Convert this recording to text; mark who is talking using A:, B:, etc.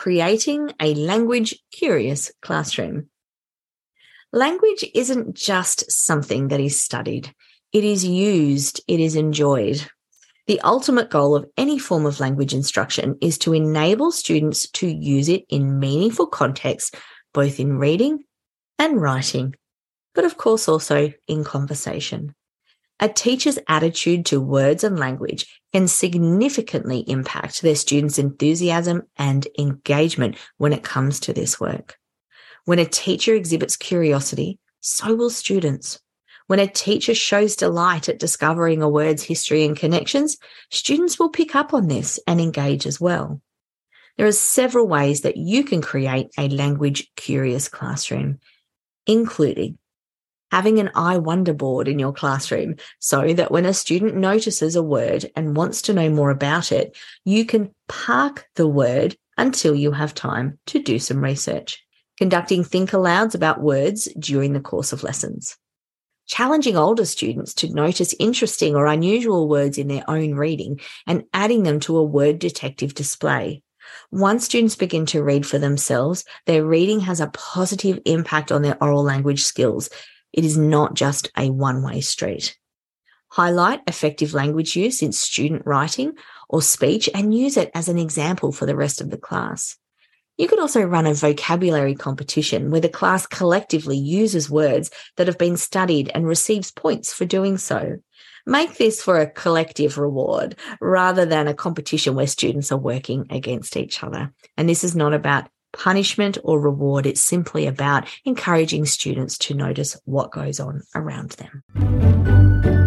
A: creating a language curious classroom. Language isn't just something that is studied. It is used. It is enjoyed. The ultimate goal of any form of language instruction is to enable students to use it in meaningful contexts, both in reading and writing, but of course also in conversation. A teacher's attitude to words and language can significantly impact their students' enthusiasm and engagement when it comes to this work. When a teacher exhibits curiosity, so will students. When a teacher shows delight at discovering a word's history and connections, students will pick up on this and engage as well. There are several ways that you can create a language curious classroom, including having an I wonder board in your classroom so that when a student notices a word and wants to know more about it, you can park the word until you have time to do some research. Conducting think alouds about words during the course of lessons. Challenging older students to notice interesting or unusual words in their own reading and adding them to a word detective display. Once students begin to read for themselves, their reading has a positive impact on their oral language skills it is not just a one way street. Highlight effective language use in student writing or speech and use it as an example for the rest of the class. You could also run a vocabulary competition where the class collectively uses words that have been studied and receives points for doing so. Make this for a collective reward rather than a competition where students are working against each other. And this is not about punishment or reward. It's simply about encouraging students to notice what goes on around them.